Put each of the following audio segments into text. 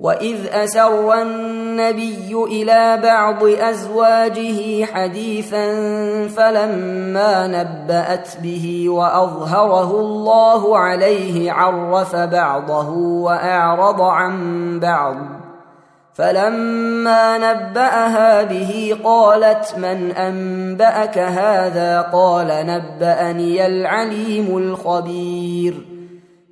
واذ اسر النبي إلى بعض ازواجه حديثا فلما نبات به واظهره الله عليه عرف بعضه واعرض عن بعض. فلما نباها به قالت من انباك هذا؟ قال نباني العليم الخبير.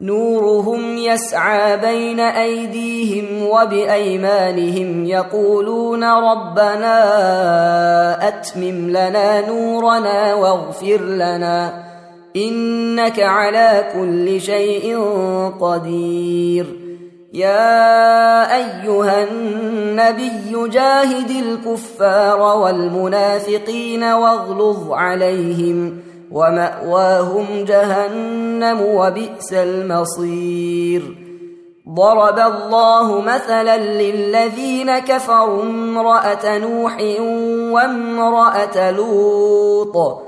نورهم يسعى بين أيديهم وبأيمانهم يقولون ربنا أتمم لنا نورنا واغفر لنا إنك على كل شيء قدير يا أيها النبي جاهد الكفار والمنافقين واغلظ عليهم ومأواهم جهنم وبئس المصير. ضرب الله مثلا للذين كفروا امرأة نوح وامرأة لوط.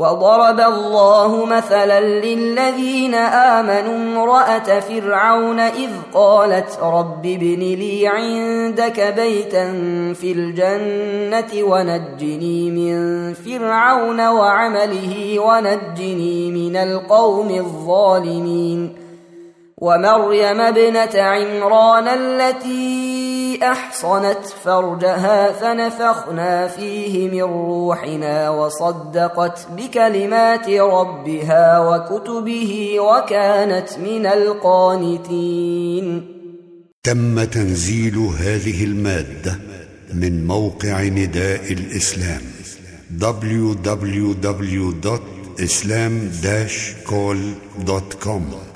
وضرب الله مثلا للذين آمنوا امرأة فرعون إذ قالت رب ابن لي عندك بيتا في الجنة ونجني من فرعون وعمله ونجني من القوم الظالمين ومريم ابنة عمران التي أحصنت فرجها فنفخنا فيه من روحنا وصدقت بكلمات ربها وكتبه وكانت من القانتين. تم تنزيل هذه المادة من موقع نداء الإسلام www.islam-call.com